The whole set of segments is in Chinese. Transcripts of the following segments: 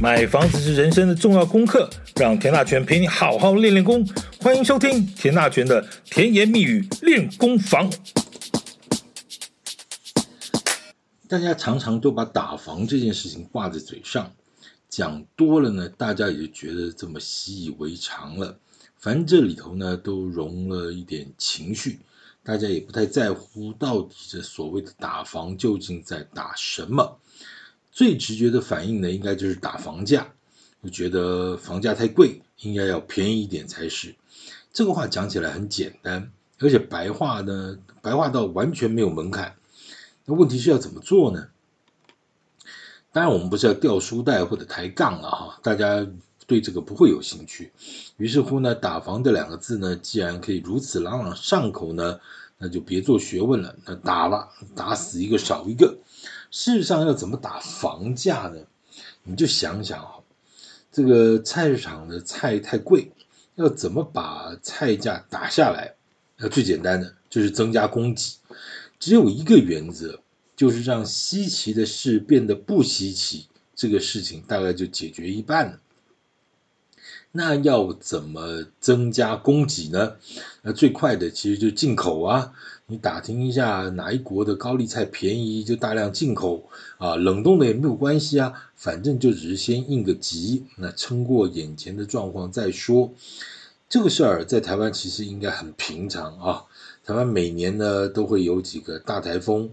买房子是人生的重要功课，让田大权陪你好好练练功。欢迎收听田大权的甜言蜜语练功房。大家常常都把打房这件事情挂在嘴上，讲多了呢，大家也就觉得这么习以为常了。反正这里头呢，都融了一点情绪，大家也不太在乎到底这所谓的打房究竟在打什么。最直觉的反应呢，应该就是打房价，就觉得房价太贵，应该要便宜一点才是。这个话讲起来很简单，而且白话呢，白话到完全没有门槛。那问题是要怎么做呢？当然，我们不是要掉书袋或者抬杠了哈，大家对这个不会有兴趣。于是乎呢，打房这两个字呢，既然可以如此朗朗上口呢，那就别做学问了，那打吧，打死一个少一个。事实上，要怎么打房价呢？你就想想啊，这个菜市场的菜太贵，要怎么把菜价打下来？那最简单的就是增加供给，只有一个原则，就是让稀奇的事变得不稀奇，这个事情大概就解决一半了。那要怎么增加供给呢？那最快的其实就进口啊！你打听一下哪一国的高丽菜便宜，就大量进口啊，冷冻的也没有关系啊，反正就只是先应个急，那撑过眼前的状况再说。这个事儿在台湾其实应该很平常啊，台湾每年呢都会有几个大台风。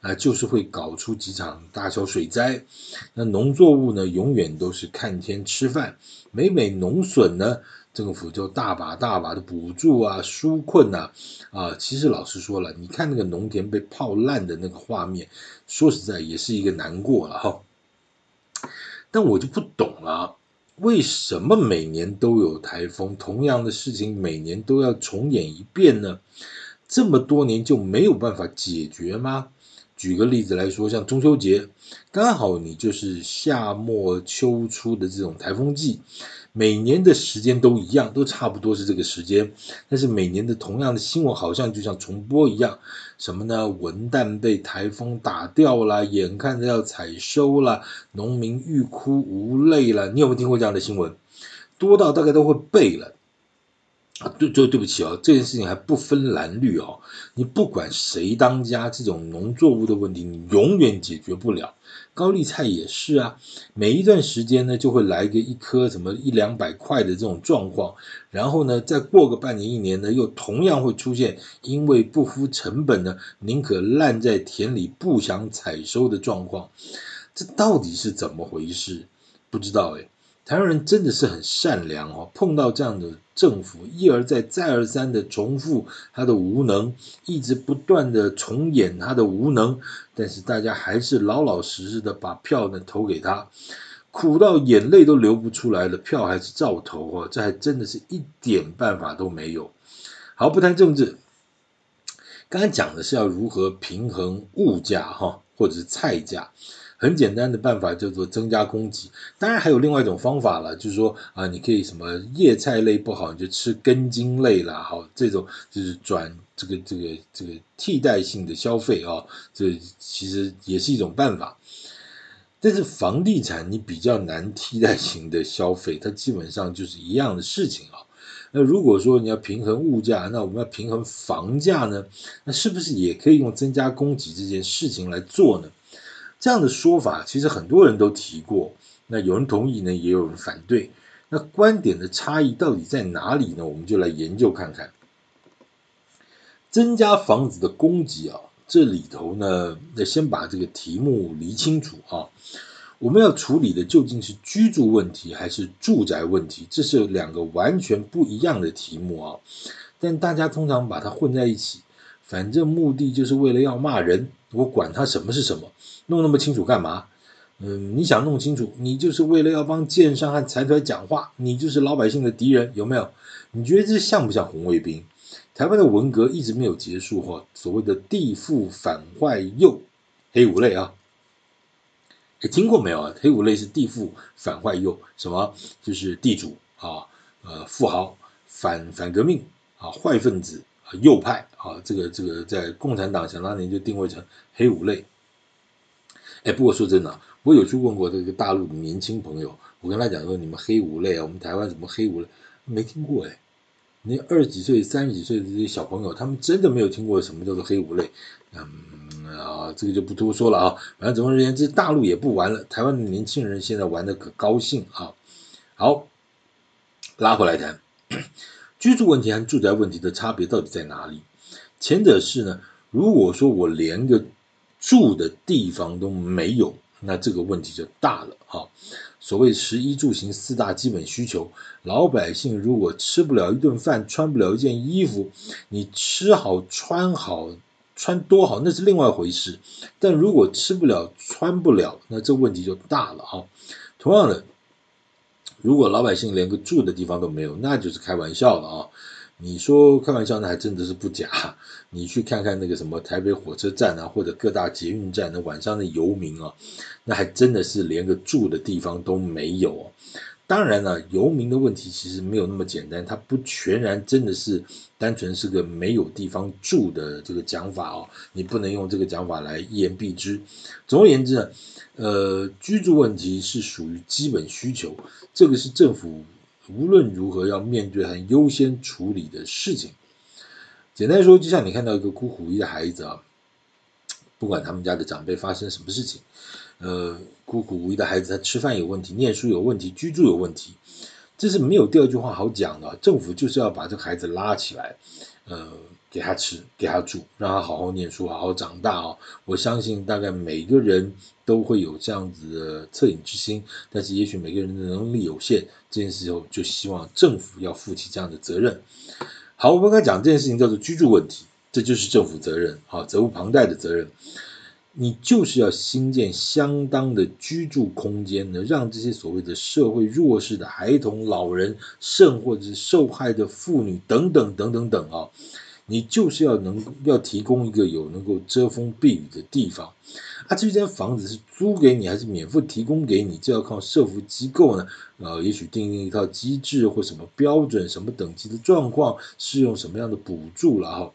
啊，就是会搞出几场大小水灾，那农作物呢，永远都是看天吃饭。每每农损呢，政府就大把大把的补助啊，纾困呐，啊，其实老实说了，你看那个农田被泡烂的那个画面，说实在也是一个难过了哈。但我就不懂了，为什么每年都有台风，同样的事情每年都要重演一遍呢？这么多年就没有办法解决吗？举个例子来说，像中秋节，刚好你就是夏末秋初的这种台风季，每年的时间都一样，都差不多是这个时间，但是每年的同样的新闻好像就像重播一样，什么呢？文旦被台风打掉了，眼看着要采收了，农民欲哭无泪了，你有没有听过这样的新闻？多到大概都会背了。对，对，对不起哦，这件事情还不分蓝绿哦。你不管谁当家，这种农作物的问题你永远解决不了。高丽菜也是啊，每一段时间呢就会来个一颗什么一两百块的这种状况，然后呢再过个半年一年呢，又同样会出现因为不敷成本呢，宁可烂在田里不想采收的状况。这到底是怎么回事？不知道哎。台湾人真的是很善良哦，碰到这样的政府，一而再、再而三的重复他的无能，一直不断的重演他的无能，但是大家还是老老实实的把票呢投给他，苦到眼泪都流不出来了，票还是照投哦，这还真的是一点办法都没有。好，不谈政治，刚才讲的是要如何平衡物价哈，或者是菜价。很简单的办法叫做增加供给，当然还有另外一种方法了，就是说啊，你可以什么叶菜类不好，你就吃根茎类啦，好，这种就是转这个这个这个替代性的消费啊，这其实也是一种办法。但是房地产你比较难替代型的消费，它基本上就是一样的事情啊。那如果说你要平衡物价，那我们要平衡房价呢？那是不是也可以用增加供给这件事情来做呢？这样的说法其实很多人都提过，那有人同意呢，也有人反对。那观点的差异到底在哪里呢？我们就来研究看看。增加房子的供给啊，这里头呢，要先把这个题目理清楚啊。我们要处理的究竟是居住问题还是住宅问题？这是两个完全不一样的题目啊。但大家通常把它混在一起，反正目的就是为了要骂人。我管他什么是什么，弄那么清楚干嘛？嗯，你想弄清楚，你就是为了要帮建商和财团讲话，你就是老百姓的敌人，有没有？你觉得这像不像红卫兵？台湾的文革一直没有结束哈，所谓的地富反坏右黑五类啊，诶听过没有啊？黑五类是地富反坏右，什么？就是地主啊，呃，富豪反反革命啊，坏分子。右派啊，这个这个在共产党想当年就定位成黑五类。哎，不过说真的，我有去问过这个大陆的年轻朋友，我跟他讲说，你们黑五类啊，我们台湾怎么黑五类？没听过哎，那二十几岁、三十几岁的这些小朋友，他们真的没有听过什么叫做黑五类。嗯啊，这个就不多说了啊。反正总而言之，大陆也不玩了，台湾的年轻人现在玩的可高兴啊。好，拉回来谈，居住问题和住宅问题的差别到底在哪里？前者是呢，如果说我连个住的地方都没有，那这个问题就大了哈。所谓食衣住行四大基本需求，老百姓如果吃不了一顿饭，穿不了一件衣服，你吃好穿好穿多好那是另外一回事。但如果吃不了穿不了，那这问题就大了哈。同样的，如果老百姓连个住的地方都没有，那就是开玩笑了啊。你说开玩笑，那还真的是不假。你去看看那个什么台北火车站啊，或者各大捷运站的晚上的游民啊，那还真的是连个住的地方都没有。当然了，游民的问题其实没有那么简单，它不全然真的是单纯是个没有地方住的这个讲法哦。你不能用这个讲法来一言蔽之。总而言之呢，呃，居住问题是属于基本需求，这个是政府。无论如何要面对和优先处理的事情，简单说，就像你看到一个孤苦无依的孩子啊，不管他们家的长辈发生什么事情，呃，孤苦无依的孩子他吃饭有问题，念书有问题，居住有问题，这是没有第二句话好讲的。政府就是要把这个孩子拉起来，呃。给他吃，给他住，让他好好念书，好好长大哦。我相信大概每个人都会有这样子的恻隐之心，但是也许每个人的能力有限，这件事情就希望政府要负起这样的责任。好，我们刚才讲这件事情叫做居住问题，这就是政府责任，好，责无旁贷的责任。你就是要新建相当的居住空间呢，让这些所谓的社会弱势的孩童、老人，甚或者是受害的妇女等等等等等啊。你就是要能要提供一个有能够遮风避雨的地方，啊，这间房子是租给你还是免费提供给你，这要靠社福机构呢，呃，也许订定一套机制或什么标准、什么等级的状况，适用什么样的补助了哈。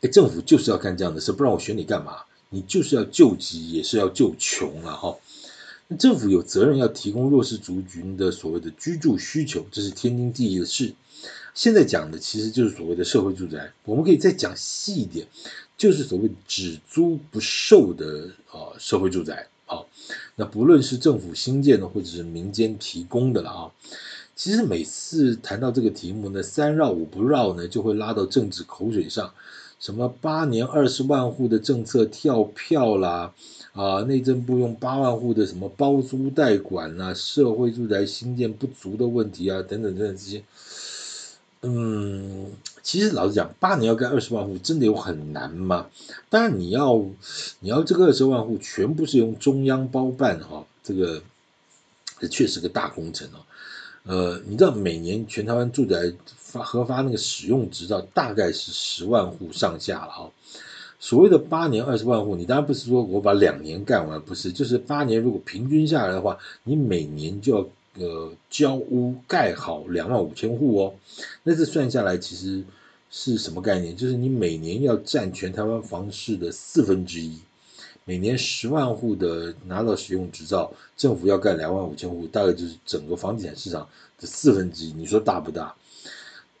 哎，政府就是要干这样的事，不然我选你干嘛？你就是要救急，也是要救穷了哈。那政府有责任要提供弱势族群的所谓的居住需求，这是天经地义的事。现在讲的其实就是所谓的社会住宅，我们可以再讲细一点，就是所谓只租不售的啊社会住宅啊。那不论是政府新建的，或者是民间提供的了啊。其实每次谈到这个题目呢，三绕五不绕呢，就会拉到政治口水上，什么八年二十万户的政策跳票啦，啊，内政部用八万户的什么包租代管啦，社会住宅新建不足的问题啊，等等等等这些。嗯，其实老实讲，八年要盖二十万户，真的有很难吗？当然，你要你要这个二十万户全部是用中央包办哈，这个这确实个大工程哦。呃，你知道每年全台湾住宅发核发那个使用执照，大概是十万户上下了哈。所谓的八年二十万户，你当然不是说我把两年干完，不是，就是八年如果平均下来的话，你每年就要。呃，交屋盖好两万五千户哦，那这算下来其实是什么概念？就是你每年要占全台湾房市的四分之一，每年十万户的拿到使用执照，政府要盖两万五千户，大概就是整个房地产市场的四分之一。你说大不大？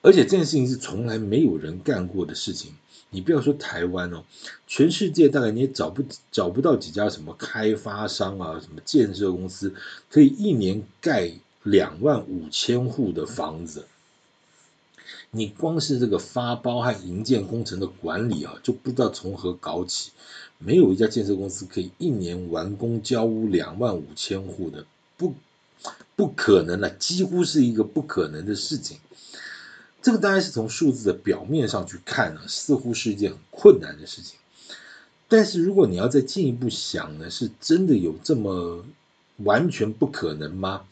而且这件事情是从来没有人干过的事情。你不要说台湾哦，全世界大概你也找不找不到几家什么开发商啊，什么建设公司可以一年盖两万五千户的房子。你光是这个发包和营建工程的管理啊，就不知道从何搞起。没有一家建设公司可以一年完工交屋两万五千户的，不不可能了，几乎是一个不可能的事情。这个当然是从数字的表面上去看呢，似乎是一件很困难的事情。但是如果你要再进一步想呢，是真的有这么完全不可能吗？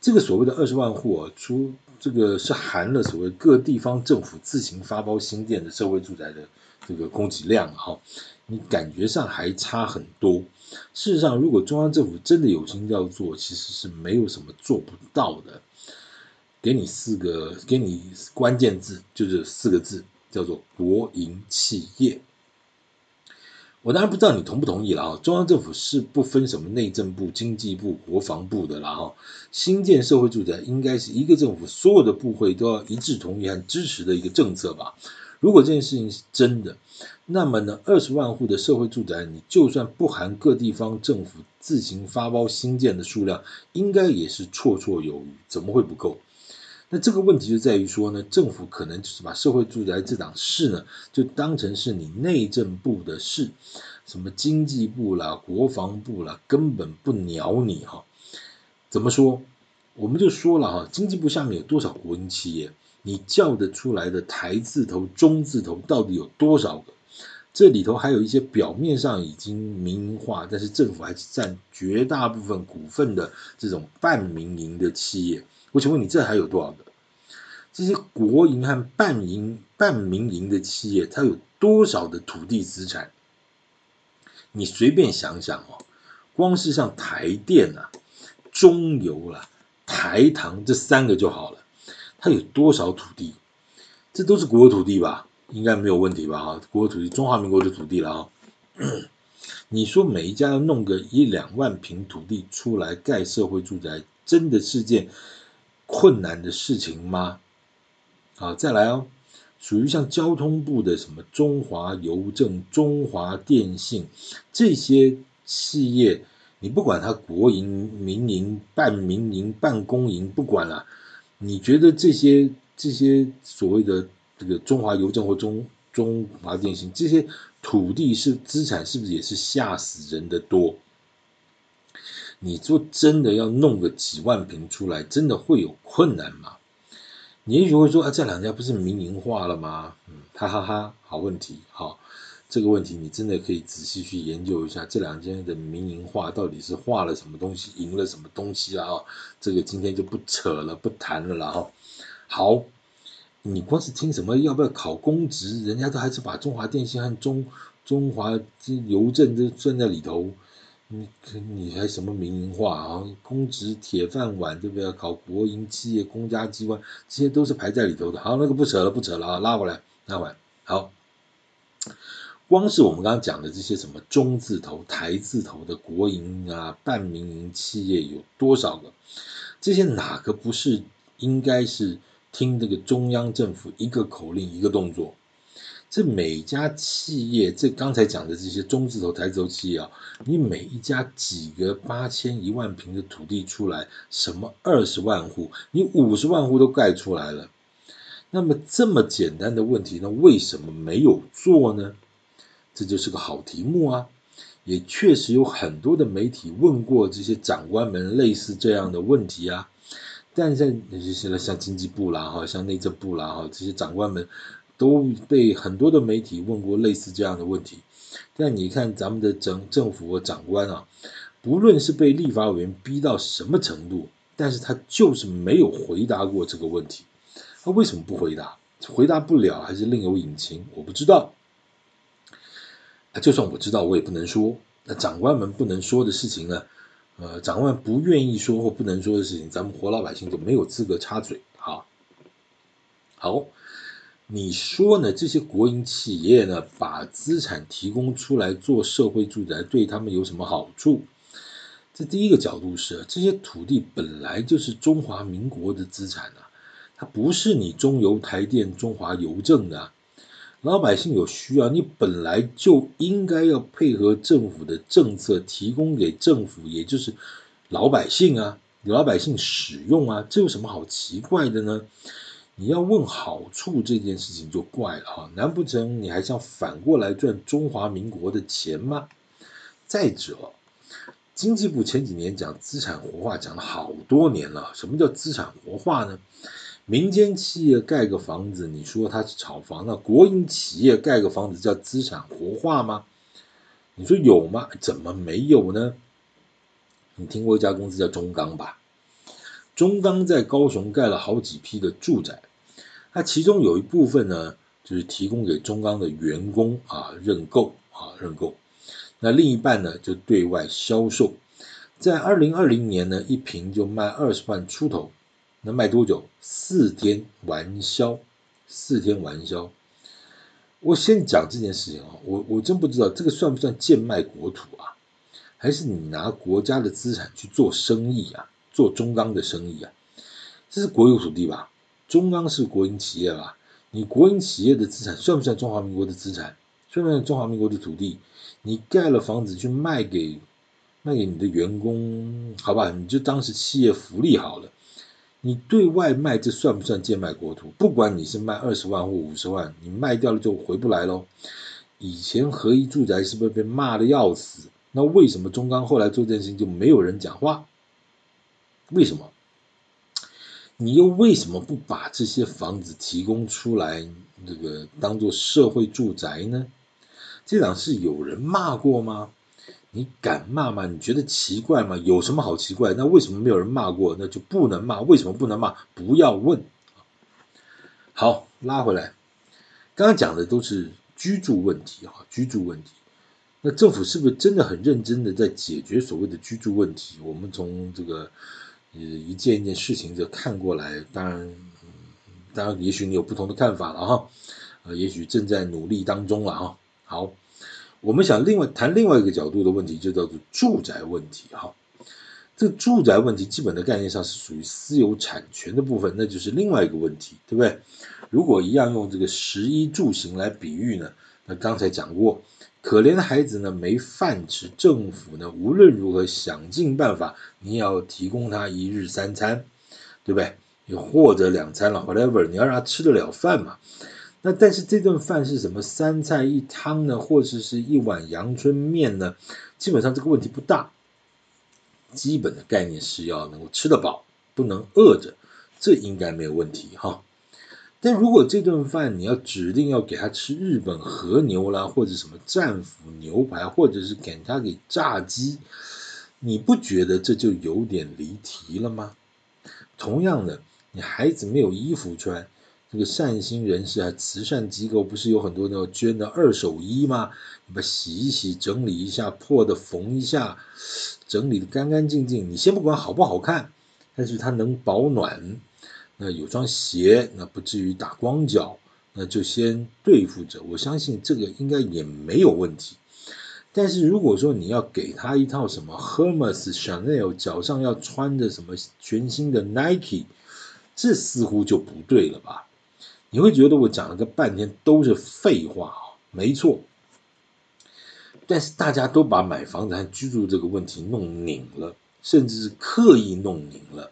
这个所谓的二十万户啊，除这个是含了所谓各地方政府自行发包新建的社会住宅的这个供给量哈，你感觉上还差很多。事实上，如果中央政府真的有心要做，其实是没有什么做不到的。给你四个，给你关键字，就是四个字，叫做国营企业。我当然不知道你同不同意了啊。中央政府是不分什么内政部、经济部、国防部的了哈。新建社会住宅应该是一个政府所有的部会都要一致同意和支持的一个政策吧。如果这件事情是真的，那么呢，二十万户的社会住宅，你就算不含各地方政府自行发包新建的数量，应该也是绰绰有余，怎么会不够？那这个问题就在于说呢，政府可能就是把社会住宅这档事呢，就当成是你内政部的事，什么经济部啦、国防部啦，根本不鸟你哈。怎么说？我们就说了哈，经济部下面有多少国营企业？你叫得出来的台字头、中字头到底有多少个？这里头还有一些表面上已经民营化，但是政府还是占绝大部分股份的这种半民营的企业。我请问你，这还有多少个？这些国营和半营、半民营的企业，它有多少的土地资产？你随便想想哦，光是像台电啊、中油啦、台糖这三个就好了，它有多少土地？这都是国有土地吧？应该没有问题吧？哈，国有土地，中华民国的土地了啊。你说每一家要弄个一两万坪土地出来盖社会住宅，真的是件困难的事情吗？好，再来哦，属于像交通部的什么中华邮政、中华电信这些企业，你不管它国营、民营、半民营、半公营，不管了，你觉得这些这些所谓的这个中华邮政或中中华电信这些土地是资产，是不是也是吓死人的多？你说真的要弄个几万平出来，真的会有困难吗？你也许会说啊，这两家不是民营化了吗？嗯，哈哈哈，好问题，好，这个问题你真的可以仔细去研究一下，这两家的民营化到底是化了什么东西，赢了什么东西啊？这个今天就不扯了，不谈了啦哈。好，你光是听什么要不要考公职，人家都还是把中华电信和中中华邮政都算在里头。你你还什么民营化啊？公职铁饭碗对不对？考国营企业、公家机关，这些都是排在里头的。好，那个不扯了，不扯了啊，拉回来，拉回来。好，光是我们刚刚讲的这些什么中字头、台字头的国营啊、半民营企业有多少个？这些哪个不是应该是听这个中央政府一个口令一个动作？这每家企业，这刚才讲的这些中字头、台字头企业啊，你每一家几个八千一万平的土地出来，什么二十万户，你五十万户都盖出来了，那么这么简单的问题，那为什么没有做呢？这就是个好题目啊！也确实有很多的媒体问过这些长官们类似这样的问题啊，但是现在像经济部啦哈，像内政部啦哈，这些长官们。都被很多的媒体问过类似这样的问题，但你看咱们的政政府和长官啊，不论是被立法委员逼到什么程度，但是他就是没有回答过这个问题。他为什么不回答？回答不了还是另有隐情？我不知道。就算我知道，我也不能说。那长官们不能说的事情呢？呃，长官不愿意说或不能说的事情，咱们活老百姓就没有资格插嘴。好，好。你说呢？这些国营企业呢，把资产提供出来做社会住宅，对他们有什么好处？这第一个角度是，这些土地本来就是中华民国的资产啊，它不是你中油、台电、中华邮政的啊。老百姓有需要，你本来就应该要配合政府的政策，提供给政府，也就是老百姓啊，老百姓使用啊，这有什么好奇怪的呢？你要问好处这件事情就怪了哈，难不成你还想反过来赚中华民国的钱吗？再者，经济部前几年讲资产活化讲了好多年了，什么叫资产活化呢？民间企业盖个房子，你说它是炒房，那国营企业盖个房子叫资产活化吗？你说有吗？怎么没有呢？你听过一家公司叫中钢吧？中钢在高雄盖了好几批的住宅，那其中有一部分呢，就是提供给中钢的员工啊认购啊认购，那另一半呢就对外销售，在二零二零年呢一平就卖二十万出头，那卖多久？四天完销，四天完销。我先讲这件事情啊，我我真不知道这个算不算贱卖国土啊？还是你拿国家的资产去做生意啊？做中钢的生意啊？这是国有土地吧？中钢是国营企业吧？你国营企业的资产算不算中华民国的资产？算不算中华民国的土地？你盖了房子去卖给卖给你的员工，好吧？你就当是企业福利好了。你对外卖这算不算贱卖国土？不管你是卖二十万或五十万，你卖掉了就回不来喽。以前合一住宅是不是被骂的要死？那为什么中钢后来做这件事情就没有人讲话？为什么？你又为什么不把这些房子提供出来，这个当做社会住宅呢？这档事有人骂过吗？你敢骂吗？你觉得奇怪吗？有什么好奇怪？那为什么没有人骂过？那就不能骂？为什么不能骂？不要问。好，拉回来，刚刚讲的都是居住问题哈，居住问题。那政府是不是真的很认真的在解决所谓的居住问题？我们从这个呃一件一件事情就看过来，当然，当然，也许你有不同的看法了哈，呃，也许正在努力当中了哈。好。我们想另外谈另外一个角度的问题，就叫做住宅问题哈。这个住宅问题基本的概念上是属于私有产权的部分，那就是另外一个问题，对不对？如果一样用这个食衣住行来比喻呢，那刚才讲过，可怜的孩子呢没饭吃，政府呢无论如何想尽办法，你要提供他一日三餐，对不对？你或者两餐了，whatever，你要让他吃得了饭嘛。那但是这顿饭是什么三菜一汤呢，或者是，是一碗阳春面呢？基本上这个问题不大，基本的概念是要能够吃得饱，不能饿着，这应该没有问题哈。但如果这顿饭你要指定要给他吃日本和牛啦，或者什么战斧牛排，或者是给他给炸鸡，你不觉得这就有点离题了吗？同样的，你孩子没有衣服穿。这个善心人士啊，慈善机构不是有很多那种捐的二手衣吗？你把洗一洗，整理一下，破的缝一下，整理的干干净净。你先不管好不好看，但是它能保暖，那有双鞋，那不至于打光脚，那就先对付着。我相信这个应该也没有问题。但是如果说你要给他一套什么 Hermes、Chanel，脚上要穿着什么全新的 Nike，这似乎就不对了吧？你会觉得我讲了个半天都是废话啊，没错。但是大家都把买房子还居住这个问题弄拧了，甚至是刻意弄拧了。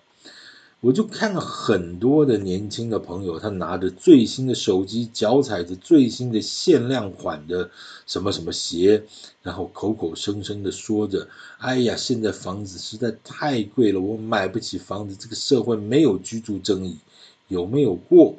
我就看了很多的年轻的朋友，他拿着最新的手机，脚踩着最新的限量款的什么什么鞋，然后口口声声的说着：“哎呀，现在房子实在太贵了，我买不起房子。这个社会没有居住正义，有没有过？”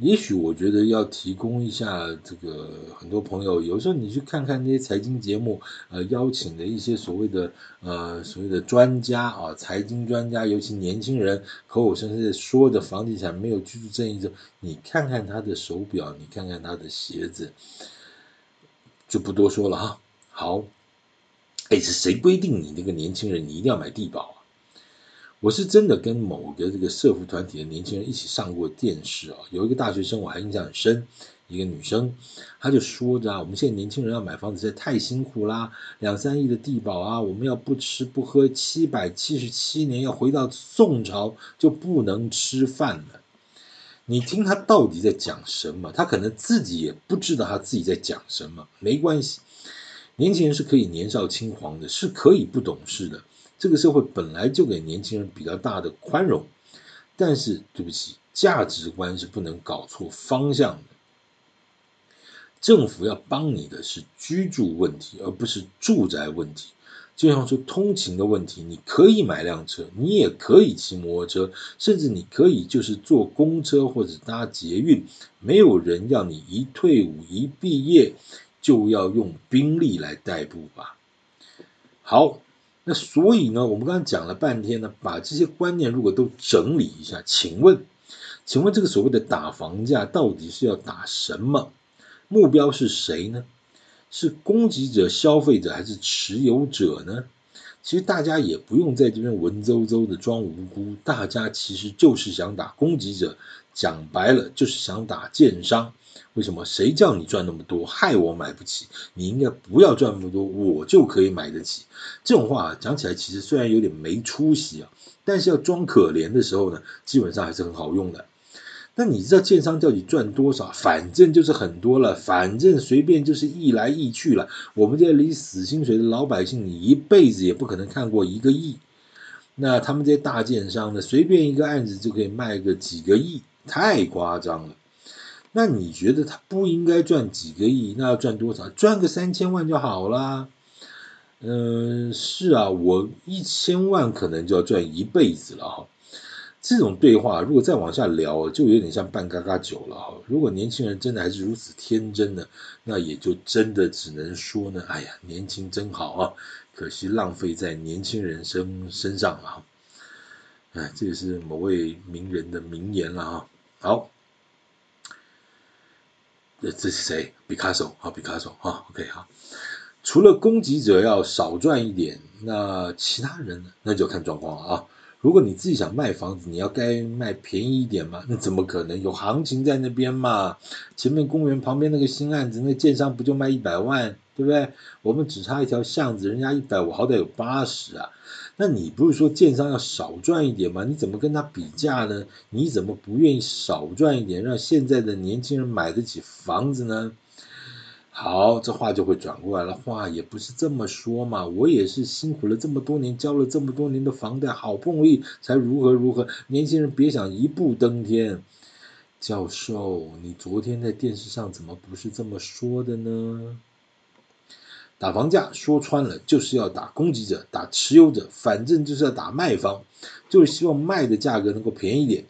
也许我觉得要提供一下这个很多朋友，有时候你去看看那些财经节目，呃，邀请的一些所谓的呃所谓的专家啊，财经专家，尤其年轻人口口声声说的房地产没有居住正义，你看看他的手表，你看看他的鞋子，就不多说了哈。好，哎，是谁规定你那个年轻人你一定要买帝宝？我是真的跟某个这个社福团体的年轻人一起上过电视啊，有一个大学生我还印象很深，一个女生，她就说着啊，我们现在年轻人要买房子实在太辛苦啦，两三亿的地保啊，我们要不吃不喝七百七十七年，要回到宋朝就不能吃饭了。你听他到底在讲什么？他可能自己也不知道他自己在讲什么，没关系，年轻人是可以年少轻狂的，是可以不懂事的。这个社会本来就给年轻人比较大的宽容，但是对不起，价值观是不能搞错方向的。政府要帮你的是居住问题，而不是住宅问题。就像说通勤的问题，你可以买辆车，你也可以骑摩托车，甚至你可以就是坐公车或者搭捷运，没有人要你一退伍一毕业就要用兵力来代步吧？好。那所以呢，我们刚刚讲了半天呢，把这些观念如果都整理一下，请问，请问这个所谓的打房价到底是要打什么？目标是谁呢？是供给者、消费者还是持有者呢？其实大家也不用在这边文绉绉的装无辜，大家其实就是想打供给者，讲白了就是想打建商。为什么？谁叫你赚那么多，害我买不起？你应该不要赚那么多，我就可以买得起。这种话讲起来，其实虽然有点没出息啊，但是要装可怜的时候呢，基本上还是很好用的。那你知道建商叫你赚多少？反正就是很多了，反正随便就是亿来亿去了。我们这里死薪水的老百姓，你一辈子也不可能看过一个亿。那他们这些大建商呢，随便一个案子就可以卖个几个亿，太夸张了。那你觉得他不应该赚几个亿？那要赚多少？赚个三千万就好啦。嗯，是啊，我一千万可能就要赚一辈子了哈。这种对话如果再往下聊，就有点像半嘎嘎酒了哈。如果年轻人真的还是如此天真的，那也就真的只能说呢，哎呀，年轻真好啊，可惜浪费在年轻人身身上了哈。哎，这也是某位名人的名言了哈。好，这这是谁？Picasso，好，Picasso，好，OK，好。除了攻击者要少赚一点，那其他人呢？那就看状况了啊。如果你自己想卖房子，你要该卖便宜一点嘛？那怎么可能有行情在那边嘛？前面公园旁边那个新案子，那建商不就卖一百万，对不对？我们只差一条巷子，人家一百，五好歹有八十啊。那你不是说建商要少赚一点吗？你怎么跟他比价呢？你怎么不愿意少赚一点，让现在的年轻人买得起房子呢？好，这话就会转过来了。话也不是这么说嘛，我也是辛苦了这么多年，交了这么多年的房贷，好不容易才如何如何。年轻人别想一步登天。教授，你昨天在电视上怎么不是这么说的呢？打房价说穿了就是要打攻击者，打持有者，反正就是要打卖方，就是希望卖的价格能够便宜点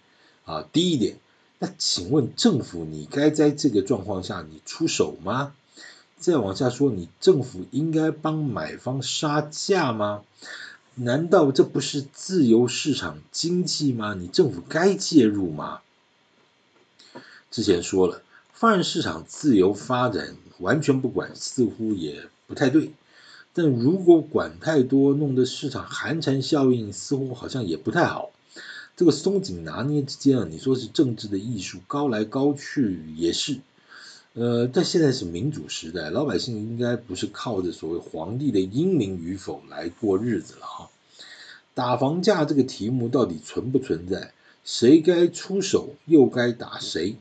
啊，低一点。那请问政府，你该在这个状况下你出手吗？再往下说，你政府应该帮买方杀价吗？难道这不是自由市场经济吗？你政府该介入吗？之前说了，放任市场自由发展，完全不管，似乎也不太对。但如果管太多，弄得市场寒蝉效应，似乎好像也不太好。这个松紧拿捏之间啊，你说是政治的艺术，高来高去也是。呃，但现在是民主时代，老百姓应该不是靠着所谓皇帝的英明与否来过日子了哈。打房价这个题目到底存不存在？谁该出手，又该打谁？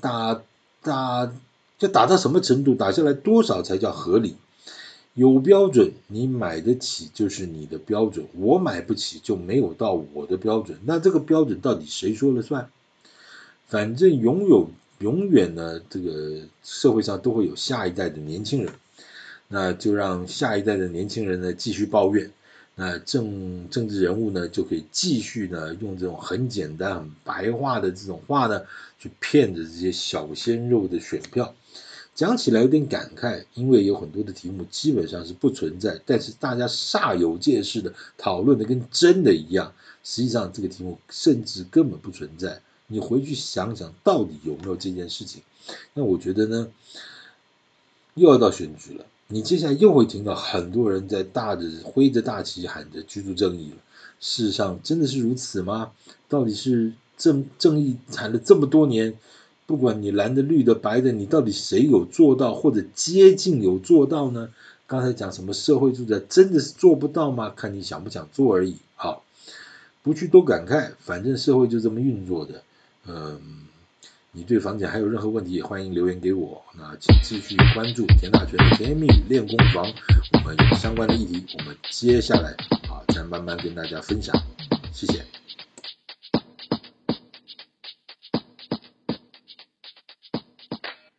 打打这打到什么程度？打下来多少才叫合理？有标准，你买得起就是你的标准，我买不起就没有到我的标准。那这个标准到底谁说了算？反正拥有。永远呢，这个社会上都会有下一代的年轻人，那就让下一代的年轻人呢继续抱怨，那政政治人物呢就可以继续呢用这种很简单、很白话的这种话呢去骗着这些小鲜肉的选票。讲起来有点感慨，因为有很多的题目基本上是不存在，但是大家煞有介事的讨论的跟真的一样，实际上这个题目甚至根本不存在。你回去想想，到底有没有这件事情？那我觉得呢，又要到选举了，你接下来又会听到很多人在大着挥着大旗喊着居住正义了。事实上，真的是如此吗？到底是正正义喊了这么多年，不管你蓝的、绿的、白的，你到底谁有做到，或者接近有做到呢？刚才讲什么社会住宅，真的是做不到吗？看你想不想做而已。好，不去多感慨，反正社会就这么运作的。嗯，你对房产还有任何问题，也欢迎留言给我。那请继续关注田大权的甜言蜜语练功房，我们有相关的议题，我们接下来啊再慢慢跟大家分享。谢谢。